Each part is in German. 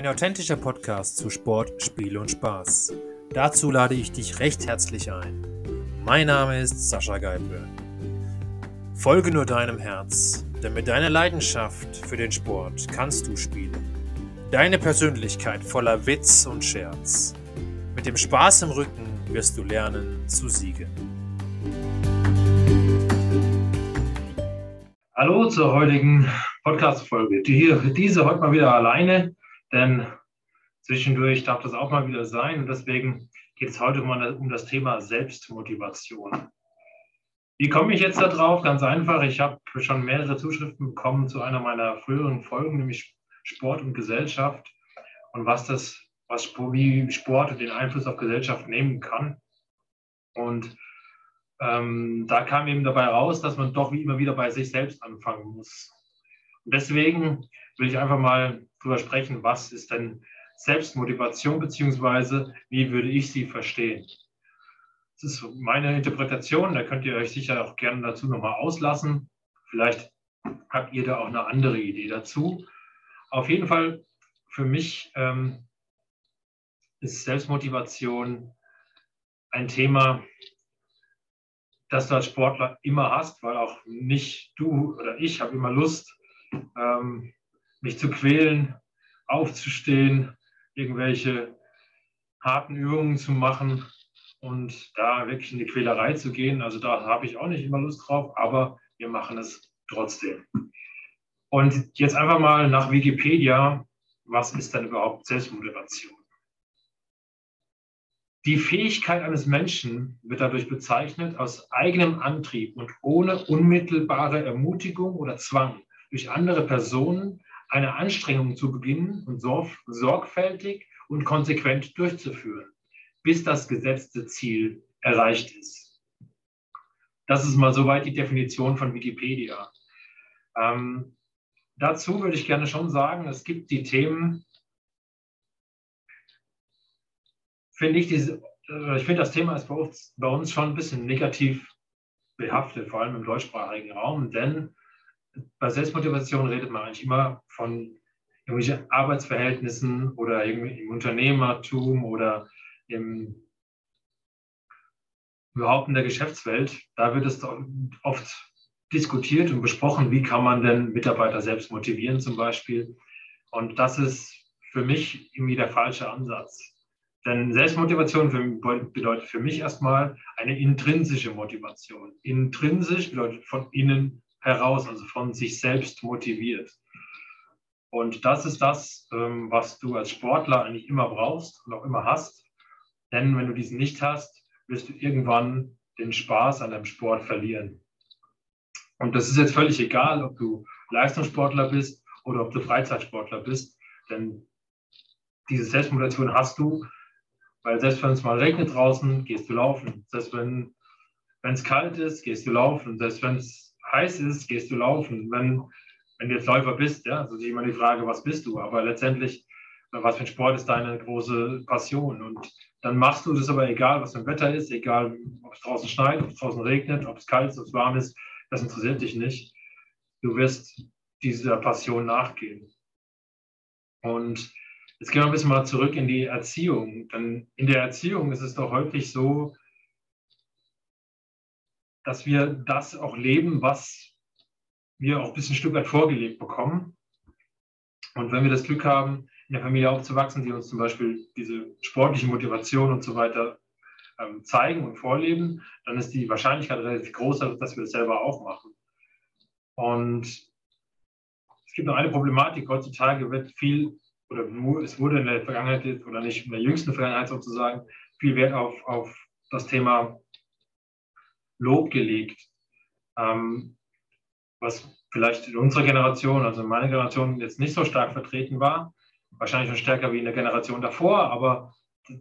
Ein authentischer Podcast zu Sport, Spiel und Spaß. Dazu lade ich dich recht herzlich ein. Mein Name ist Sascha Geipel. Folge nur deinem Herz, denn mit deiner Leidenschaft für den Sport kannst du spielen. Deine Persönlichkeit voller Witz und Scherz. Mit dem Spaß im Rücken wirst du lernen zu siegen. Hallo zur heutigen Podcast-Folge. Die, diese heute mal wieder alleine, denn zwischendurch darf das auch mal wieder sein. Und deswegen geht es heute mal um das Thema Selbstmotivation. Wie komme ich jetzt darauf? Ganz einfach. Ich habe schon mehrere Zuschriften bekommen zu einer meiner früheren Folgen, nämlich Sport und Gesellschaft und was das, was wie Sport den Einfluss auf Gesellschaft nehmen kann. Und ähm, da kam eben dabei raus, dass man doch wie immer wieder bei sich selbst anfangen muss. Und deswegen will ich einfach mal darüber sprechen, was ist denn Selbstmotivation, beziehungsweise wie würde ich sie verstehen. Das ist meine Interpretation, da könnt ihr euch sicher auch gerne dazu nochmal auslassen. Vielleicht habt ihr da auch eine andere Idee dazu. Auf jeden Fall für mich ähm, ist Selbstmotivation ein Thema, das du als Sportler immer hast, weil auch nicht du oder ich habe immer Lust, ähm, mich zu quälen, aufzustehen, irgendwelche harten Übungen zu machen und da wirklich in die Quälerei zu gehen. Also da habe ich auch nicht immer Lust drauf, aber wir machen es trotzdem. Und jetzt einfach mal nach Wikipedia, was ist denn überhaupt Selbstmotivation? Die Fähigkeit eines Menschen wird dadurch bezeichnet, aus eigenem Antrieb und ohne unmittelbare Ermutigung oder Zwang durch andere Personen eine Anstrengung zu beginnen und sorgfältig und konsequent durchzuführen, bis das gesetzte Ziel erreicht ist. Das ist mal soweit die Definition von Wikipedia. Ähm, dazu würde ich gerne schon sagen, es gibt die Themen, finde ich, diese, äh, ich finde das Thema ist bei uns, bei uns schon ein bisschen negativ behaftet, vor allem im deutschsprachigen Raum, denn bei Selbstmotivation redet man eigentlich immer von irgendwelchen Arbeitsverhältnissen oder im Unternehmertum oder im, überhaupt in der Geschäftswelt. Da wird es oft diskutiert und besprochen, wie kann man denn Mitarbeiter selbst motivieren zum Beispiel. Und das ist für mich irgendwie der falsche Ansatz. Denn Selbstmotivation für, bedeutet für mich erstmal eine intrinsische Motivation. Intrinsisch bedeutet von innen heraus, also von sich selbst motiviert. Und das ist das, ähm, was du als Sportler eigentlich immer brauchst und auch immer hast. Denn wenn du diesen nicht hast, wirst du irgendwann den Spaß an deinem Sport verlieren. Und das ist jetzt völlig egal, ob du Leistungssportler bist oder ob du Freizeitsportler bist. Denn diese Selbstmotivation hast du, weil selbst wenn es mal regnet draußen, gehst du laufen. Selbst wenn es kalt ist, gehst du laufen. Selbst wenn es heiß ist, gehst du laufen. Wenn, wenn du jetzt Läufer bist, ja, also immer die Frage, was bist du? Aber letztendlich, was für ein Sport ist deine große Passion? Und dann machst du das aber egal, was ein Wetter ist, egal, ob es draußen schneit, ob es draußen regnet, ob es kalt ist, ob es warm ist, das interessiert dich nicht. Du wirst dieser Passion nachgehen. Und jetzt gehen wir ein bisschen mal zurück in die Erziehung. Denn in der Erziehung ist es doch häufig so, dass wir das auch leben, was wir auch ein bisschen ein Stück weit vorgelebt bekommen. Und wenn wir das Glück haben, in der Familie aufzuwachsen, die uns zum Beispiel diese sportliche Motivation und so weiter ähm, zeigen und vorleben, dann ist die Wahrscheinlichkeit relativ groß, dass wir das selber auch machen. Und es gibt noch eine Problematik. Heutzutage wird viel, oder es wurde in der Vergangenheit, oder nicht in der jüngsten Vergangenheit sozusagen, viel Wert auf, auf das Thema Lob gelegt, ähm, was vielleicht in unserer Generation, also in meiner Generation, jetzt nicht so stark vertreten war. Wahrscheinlich schon stärker wie in der Generation davor, aber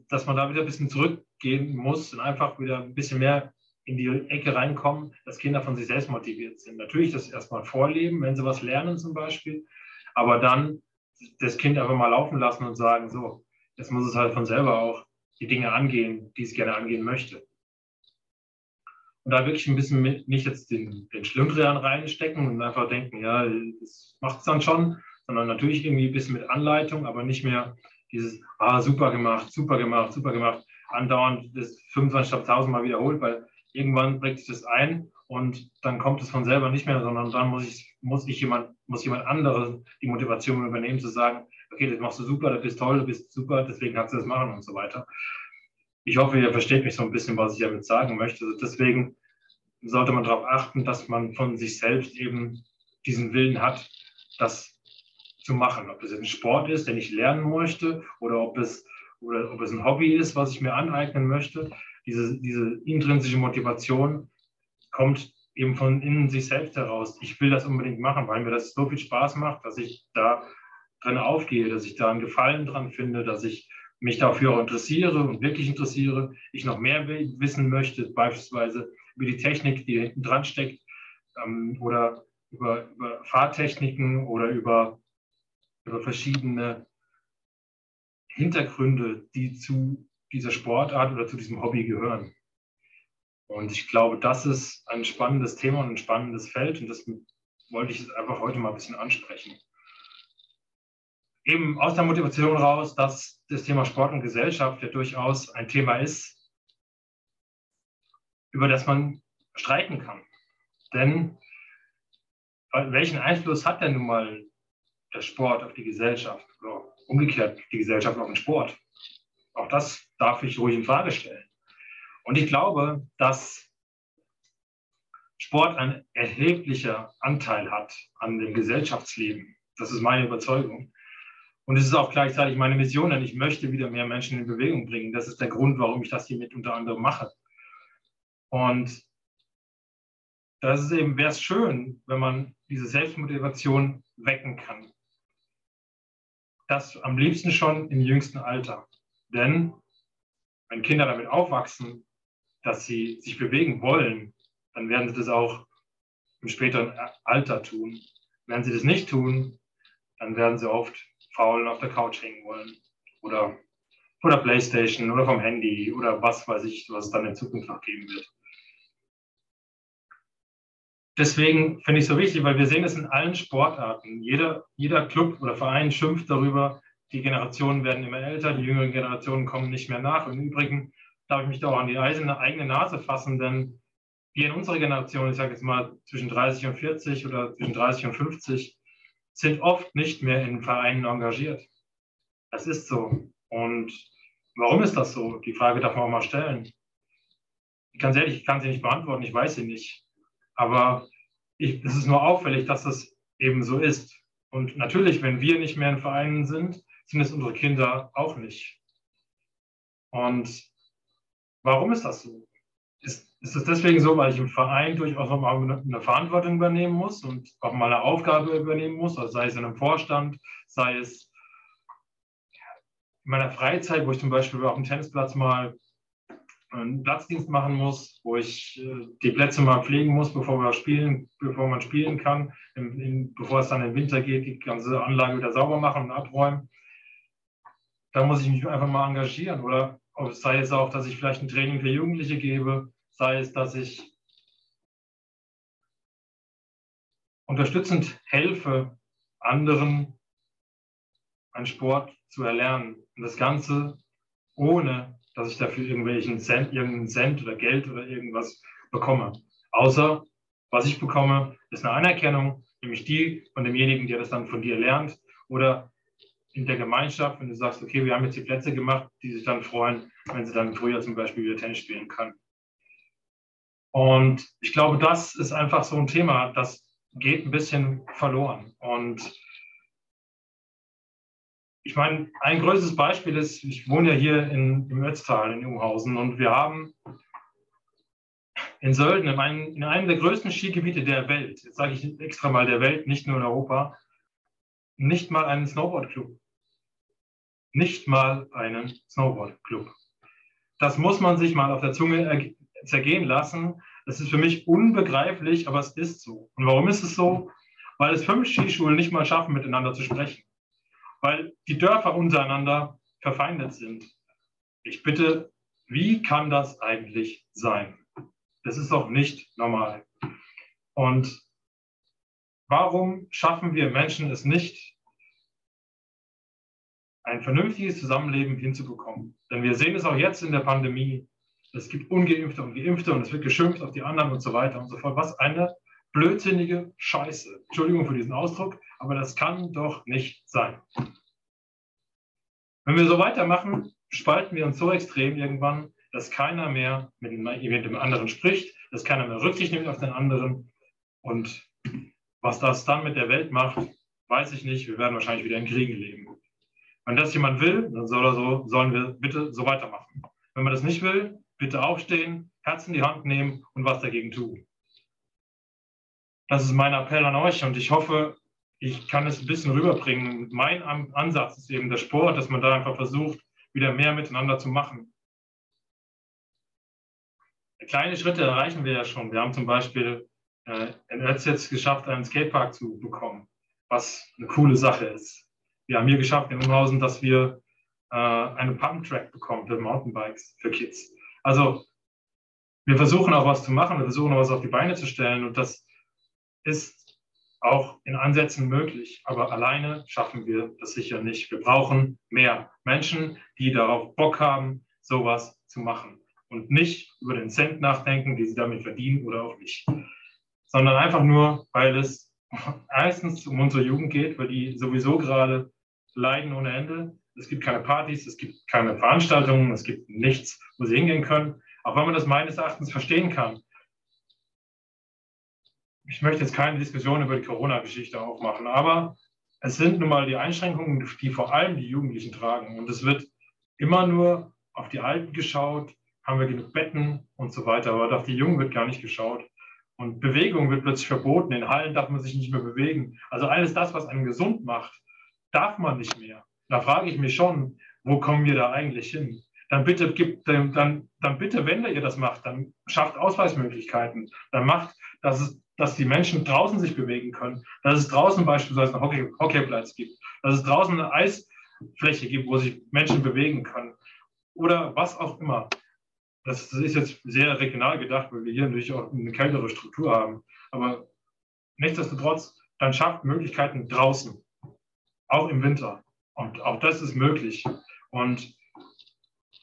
dass man da wieder ein bisschen zurückgehen muss und einfach wieder ein bisschen mehr in die Ecke reinkommen, dass Kinder von sich selbst motiviert sind. Natürlich das erstmal vorleben, wenn sie was lernen zum Beispiel, aber dann das Kind einfach mal laufen lassen und sagen, so, jetzt muss es halt von selber auch die Dinge angehen, die es gerne angehen möchte und da wirklich ein bisschen mit, nicht jetzt den, den Schlendrian reinstecken und einfach denken, ja, das macht es dann schon, sondern natürlich irgendwie ein bisschen mit Anleitung, aber nicht mehr dieses, ah, super gemacht, super gemacht, super gemacht, andauernd das 25.000 Mal wiederholt, weil irgendwann bringt sich das ein und dann kommt es von selber nicht mehr, sondern dann muss ich, muss ich jemand, muss jemand anderes die Motivation übernehmen, zu sagen, okay, das machst du super, das bist toll, du bist super, deswegen kannst du das machen und so weiter. Ich hoffe, ihr versteht mich so ein bisschen, was ich damit sagen möchte. Also deswegen sollte man darauf achten, dass man von sich selbst eben diesen Willen hat, das zu machen. Ob das jetzt ein Sport ist, den ich lernen möchte, oder ob es, oder ob es ein Hobby ist, was ich mir aneignen möchte. Diese, diese intrinsische Motivation kommt eben von innen sich selbst heraus. Ich will das unbedingt machen, weil mir das so viel Spaß macht, dass ich da drin aufgehe, dass ich da einen Gefallen dran finde, dass ich mich dafür interessiere und wirklich interessiere, ich noch mehr wissen möchte, beispielsweise über die Technik, die hinten dran steckt, ähm, oder über, über Fahrtechniken oder über, über verschiedene Hintergründe, die zu dieser Sportart oder zu diesem Hobby gehören. Und ich glaube, das ist ein spannendes Thema und ein spannendes Feld und das wollte ich jetzt einfach heute mal ein bisschen ansprechen. Eben aus der Motivation raus, dass das Thema Sport und Gesellschaft ja durchaus ein Thema ist, über das man streiten kann. Denn welchen Einfluss hat denn nun mal der Sport auf die Gesellschaft oder umgekehrt die Gesellschaft auf den Sport? Auch das darf ich ruhig in Frage stellen. Und ich glaube, dass Sport ein erheblicher Anteil hat an dem Gesellschaftsleben. Das ist meine Überzeugung. Und es ist auch gleichzeitig meine Mission, denn ich möchte wieder mehr Menschen in Bewegung bringen. Das ist der Grund, warum ich das hier mit unter anderem mache. Und das ist eben, wäre es schön, wenn man diese Selbstmotivation wecken kann. Das am liebsten schon im jüngsten Alter. Denn wenn Kinder damit aufwachsen, dass sie sich bewegen wollen, dann werden sie das auch im späteren Alter tun. Wenn sie das nicht tun, dann werden sie oft faul auf der Couch hängen wollen oder vor der Playstation oder vom Handy oder was weiß ich, was es dann in Zukunft noch geben wird deswegen finde ich es so wichtig, weil wir sehen es in allen Sportarten. Jeder, jeder Club oder Verein schimpft darüber, die Generationen werden immer älter, die jüngeren Generationen kommen nicht mehr nach. Im Übrigen darf ich mich da auch an die eigene Nase fassen, denn wir in unserer Generation, ich sage jetzt mal zwischen 30 und 40 oder zwischen 30 und 50, sind oft nicht mehr in Vereinen engagiert. Das ist so. Und warum ist das so? Die Frage darf man auch mal stellen. Ganz ehrlich, ich kann sie nicht beantworten, ich weiß sie nicht. Aber ich, es ist nur auffällig, dass das eben so ist. Und natürlich, wenn wir nicht mehr in Vereinen sind, sind es unsere Kinder auch nicht. Und warum ist das so? Ist, ist es deswegen so, weil ich im Verein durchaus noch mal eine Verantwortung übernehmen muss und auch mal eine Aufgabe übernehmen muss, also sei es in einem Vorstand, sei es in meiner Freizeit, wo ich zum Beispiel auf dem Tennisplatz mal einen Platzdienst machen muss, wo ich äh, die Plätze mal pflegen muss, bevor wir spielen, bevor man spielen kann, in, in, bevor es dann im Winter geht, die ganze Anlage wieder sauber machen und abräumen. Da muss ich mich einfach mal engagieren. Oder sei es auch, dass ich vielleicht ein Training für Jugendliche gebe, sei es, dass ich unterstützend helfe, anderen einen Sport zu erlernen. Und das Ganze ohne dass ich dafür irgendwelchen Cent, irgendeinen Cent oder Geld oder irgendwas bekomme. Außer, was ich bekomme, ist eine Anerkennung, nämlich die von demjenigen, der das dann von dir lernt oder in der Gemeinschaft, wenn du sagst, okay, wir haben jetzt die Plätze gemacht, die sich dann freuen, wenn sie dann früher zum Beispiel wieder Tennis spielen können. Und ich glaube, das ist einfach so ein Thema, das geht ein bisschen verloren. Und ich meine, ein größtes Beispiel ist, ich wohne ja hier in, im Ötztal in Junghausen und wir haben in Sölden, in einem, in einem der größten Skigebiete der Welt, jetzt sage ich extra mal der Welt, nicht nur in Europa, nicht mal einen Snowboardclub. Nicht mal einen Snowboardclub. Das muss man sich mal auf der Zunge zergehen lassen. Das ist für mich unbegreiflich, aber es ist so. Und warum ist es so? Weil es fünf Skischulen nicht mal schaffen, miteinander zu sprechen weil die Dörfer untereinander verfeindet sind. Ich bitte, wie kann das eigentlich sein? Das ist doch nicht normal. Und warum schaffen wir Menschen es nicht, ein vernünftiges Zusammenleben hinzubekommen. Denn wir sehen es auch jetzt in der Pandemie. Es gibt Ungeimpfte und Geimpfte und es wird geschimpft auf die anderen und so weiter und so fort. Was eine blödsinnige Scheiße. Entschuldigung für diesen Ausdruck, aber das kann doch nicht sein. Wenn wir so weitermachen, spalten wir uns so extrem irgendwann, dass keiner mehr mit dem anderen spricht, dass keiner mehr Rücksicht nimmt auf den anderen. Und was das dann mit der Welt macht, weiß ich nicht. Wir werden wahrscheinlich wieder in Kriegen leben. Wenn das jemand will, dann soll er so, sollen wir bitte so weitermachen. Wenn man das nicht will, bitte aufstehen, Herz in die Hand nehmen und was dagegen tun. Das ist mein Appell an euch und ich hoffe, ich kann es ein bisschen rüberbringen. Mein Ansatz ist eben der Sport, dass man da einfach versucht, wieder mehr miteinander zu machen. Kleine Schritte erreichen wir ja schon. Wir haben zum Beispiel äh, in Ötz jetzt geschafft, einen Skatepark zu bekommen, was eine coole Sache ist. Wir haben hier geschafft in Umhausen, dass wir äh, einen Pump-Track bekommen für Mountainbikes für Kids. Also wir versuchen auch was zu machen, wir versuchen auch was auf die Beine zu stellen und das ist auch in Ansätzen möglich, aber alleine schaffen wir das sicher nicht. Wir brauchen mehr Menschen, die darauf Bock haben, sowas zu machen und nicht über den Cent nachdenken, die sie damit verdienen oder auch nicht, sondern einfach nur, weil es erstens um unsere Jugend geht, weil die sowieso gerade leiden ohne Ende. Es gibt keine Partys, es gibt keine Veranstaltungen, es gibt nichts, wo sie hingehen können. Auch wenn man das meines Erachtens verstehen kann. Ich möchte jetzt keine Diskussion über die Corona-Geschichte aufmachen, aber es sind nun mal die Einschränkungen, die vor allem die Jugendlichen tragen. Und es wird immer nur auf die Alten geschaut, haben wir genug Betten und so weiter, aber auf die Jungen wird gar nicht geschaut. Und Bewegung wird plötzlich verboten. In Hallen darf man sich nicht mehr bewegen. Also alles das, was einen gesund macht, darf man nicht mehr. Da frage ich mich schon, wo kommen wir da eigentlich hin? Dann bitte dann, dann bitte, wenn ihr das macht, dann schafft Ausweismöglichkeiten. Dann macht, dass es dass die Menschen draußen sich bewegen können, dass es draußen beispielsweise einen Hockey, Hockeyplatz gibt, dass es draußen eine Eisfläche gibt, wo sich Menschen bewegen können oder was auch immer. Das ist jetzt sehr regional gedacht, weil wir hier natürlich auch eine kältere Struktur haben. Aber nichtsdestotrotz, dann schafft Möglichkeiten draußen, auch im Winter. Und auch das ist möglich. Und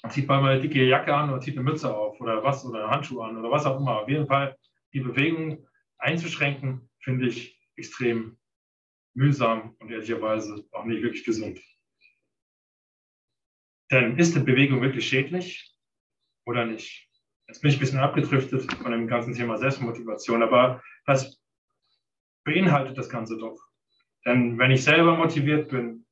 man zieht mal eine dicke Jacke an oder zieht eine Mütze auf oder was oder Handschuhe an oder was auch immer. Auf jeden Fall die Bewegung einzuschränken, finde ich extrem mühsam und ehrlicherweise auch nicht wirklich gesund. Denn ist die Bewegung wirklich schädlich oder nicht? Jetzt bin ich ein bisschen abgedriftet von dem ganzen Thema Selbstmotivation, aber was beinhaltet das Ganze doch? Denn wenn ich selber motiviert bin,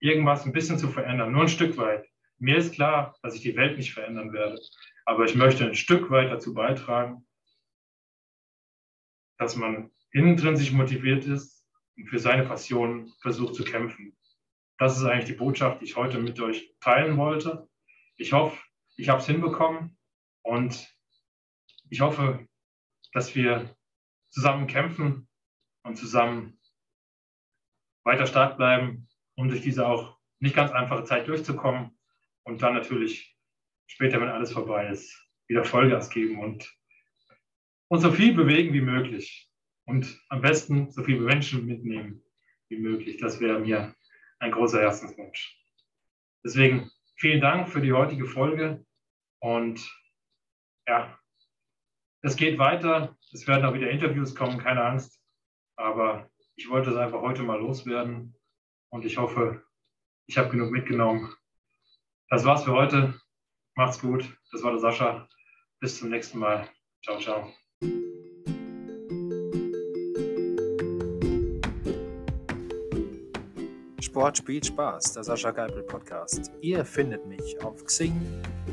irgendwas ein bisschen zu verändern, nur ein Stück weit, mir ist klar, dass ich die Welt nicht verändern werde, aber ich möchte ein Stück weit dazu beitragen, dass man sich motiviert ist und für seine Passion versucht zu kämpfen. Das ist eigentlich die Botschaft, die ich heute mit euch teilen wollte. Ich hoffe, ich habe es hinbekommen und ich hoffe, dass wir zusammen kämpfen und zusammen weiter stark bleiben, um durch diese auch nicht ganz einfache Zeit durchzukommen und dann natürlich später, wenn alles vorbei ist, wieder Vollgas geben und und so viel bewegen wie möglich und am besten so viele Menschen mitnehmen wie möglich. Das wäre mir ein großer Herzenswunsch. Deswegen vielen Dank für die heutige Folge und ja, es geht weiter. Es werden auch wieder Interviews kommen, keine Angst. Aber ich wollte es einfach heute mal loswerden und ich hoffe, ich habe genug mitgenommen. Das war's für heute. Macht's gut. Das war der Sascha. Bis zum nächsten Mal. Ciao, ciao. Sport spielt Spaß, der Sascha Geipel Podcast. Ihr findet mich auf Xing,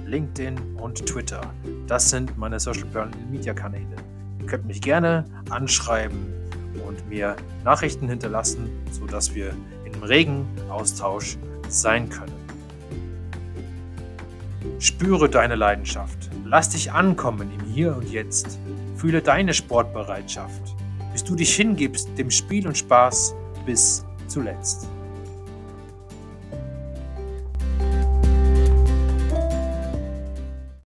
LinkedIn und Twitter. Das sind meine Social Media Kanäle. Ihr könnt mich gerne anschreiben und mir Nachrichten hinterlassen, sodass wir im regen Austausch sein können. Spüre deine Leidenschaft. Lass dich ankommen im Hier und Jetzt. Fühle deine Sportbereitschaft, bis du dich hingibst dem Spiel und Spaß bis zuletzt.